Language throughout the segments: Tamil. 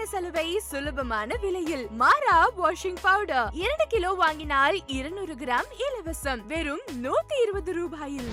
சிறப்பான சலுவை சுலபமான விலையில். மாறா வாஷிங் பவுடர் இரண்டு கிலோ வாங்கினால் இருநூறு கிராம் இலவசம். வெறும் நூத்தி இருபது ரூபாயில்.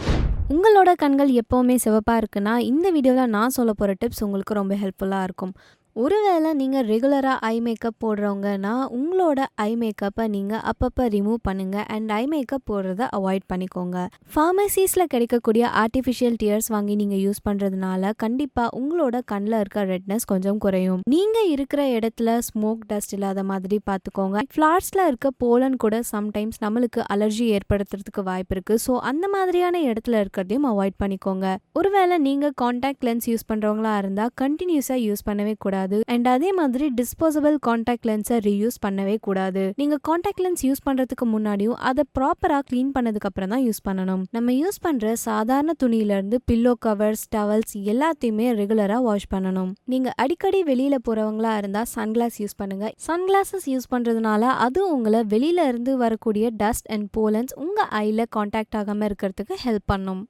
உங்களோட கண்கள் எப்போவுமே சிவப்பாக இருக்குன்னா இந்த வீடியோவில் நான் சொல்ல போகிற டிப்ஸ் உங்களுக்கு ரொம்ப ஹெல்ப்ஃபுல்லாக இருக்கும். ஒருவேளை நீங்கள் ரெகுலராக ஐ மேக்கப் போடுறவங்கன்னா உங்களோட ஐ மேக்கப்பை நீங்கள் அப்பப்போ ரிமூவ் பண்ணுங்கள் அண்ட் ஐ மேக்கப் போடுறத அவாய்ட் பண்ணிக்கோங்க. ஃபார்மசிஸில் கிடைக்கக்கூடிய ஆர்டிஃபிஷியல் டியர்ஸ் வாங்கி நீங்கள் யூஸ் பண்ணுறதுனால கண்டிப்பாக உங்களோட கண்ணில் இருக்க ரெட்னஸ் கொஞ்சம் குறையும். நீங்கள் இருக்கிற இடத்துல ஸ்மோக் டஸ்ட் இல்லாத மாதிரி பார்த்துக்கோங்க. ஃப்ளார்ஸில் இருக்க போலன் கூட சம்டைம்ஸ் நம்மளுக்கு அலர்ஜி ஏற்படுத்துறதுக்கு வாய்ப்பு இருக்குது ஸோ அந்த மாதிரியான இடத்துல இருக்கிறதையும் அவாய்ட் பண்ணிக்கோங்க. ஒருவேளை நீங்கள் காண்டாக்ட் லென்ஸ் யூஸ் பண்ணுறவங்களா இருந்தால் கண்டினியூஸாக யூஸ் பண்ணவே கூடாது. அண்ட் அதே மாதிரி டிஸ்போசபிள் காண்டாக்ட் லென்ஸை ரீயூஸ் பண்ணவே கூடாது. நீங்கள் காண்டாக்ட் லென்ஸ் யூஸ் பண்ணுறதுக்கு முன்னாடியும் அதை ப்ராப்பராக க்ளீன் பண்ணதுக்கு அப்புறம் தான் யூஸ் பண்ணணும். நம்ம யூஸ் பண்ணுற சாதாரண துணியிலேருந்து பில்லோ கவர்ஸ் டவல்ஸ் எல்லாத்தையுமே ரெகுலராக வாஷ் பண்ணணும். நீங்கள் அடிக்கடி வெளியில் போகிறவங்களா இருந்தால் சன்கிளாஸ் யூஸ் பண்ணுங்கள் சன்கிளாஸஸ் யூஸ் பண்ணுறதுனால அது உங்களை வெளியில இருந்து வரக்கூடிய டஸ்ட் அண்ட் போலன்ஸ் உங்கள் ஐயில் காண்டாக்ட் ஆகாமல் இருக்கிறதுக்கு ஹெல்ப் பண்ணும்.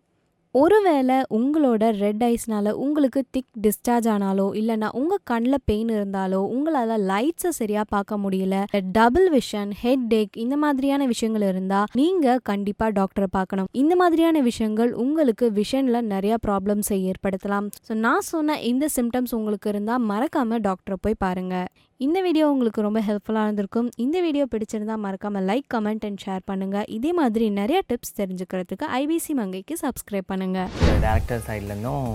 ஒருவேளை உங்களோட ரெட் ஐஸ்னால உங்களுக்கு திக் டிஸ்சார்ஜ் ஆனாலோ இல்லைனா உங்கள் கண்ணில் பெயின் இருந்தாலோ உங்களால் லைட்ஸை சரியாக பார்க்க முடியல டபுள் விஷன் ஹெட் டேக் இந்த மாதிரியான விஷயங்கள் இருந்தால் நீங்கள் கண்டிப்பாக டாக்டரை பார்க்கணும். இந்த மாதிரியான விஷயங்கள் உங்களுக்கு விஷனில் நிறைய ப்ராப்ளம்ஸை ஏற்படுத்தலாம். ஸோ நான் சொன்ன இந்த சிம்டம்ஸ் உங்களுக்கு இருந்தால் மறக்காமல் டாக்டரை போய் பாருங்கள் இந்த வீடியோ உங்களுக்கு ரொம்ப ஹெல்ப்ஃபுல்லாக இருந்திருக்கும். இந்த வீடியோ பிடிச்சிருந்தா மறக்காமல் லைக் கமெண்ட் அண்ட் ஷேர் பண்ணுங்கள் இதே மாதிரி நிறைய டிப்ஸ் தெரிஞ்சுக்கிறதுக்கு ஐபிசி மங்கைக்கு சப்ஸ்கிரைப் பண்ணுங்கள் டேரக்டர் சைட்லேருந்தும்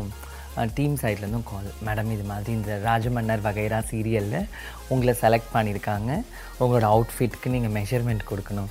டீம் சைட்லேருந்தும் கால் மேடம் இது மாதிரி இந்த ராஜமன்னர் வகைரா சீரியலில் உங்களை செலக்ட் பண்ணியிருக்காங்க. உங்களோட அவுட்ஃபிட்க்கு நீங்கள் மெஷர்மெண்ட் கொடுக்கணும்.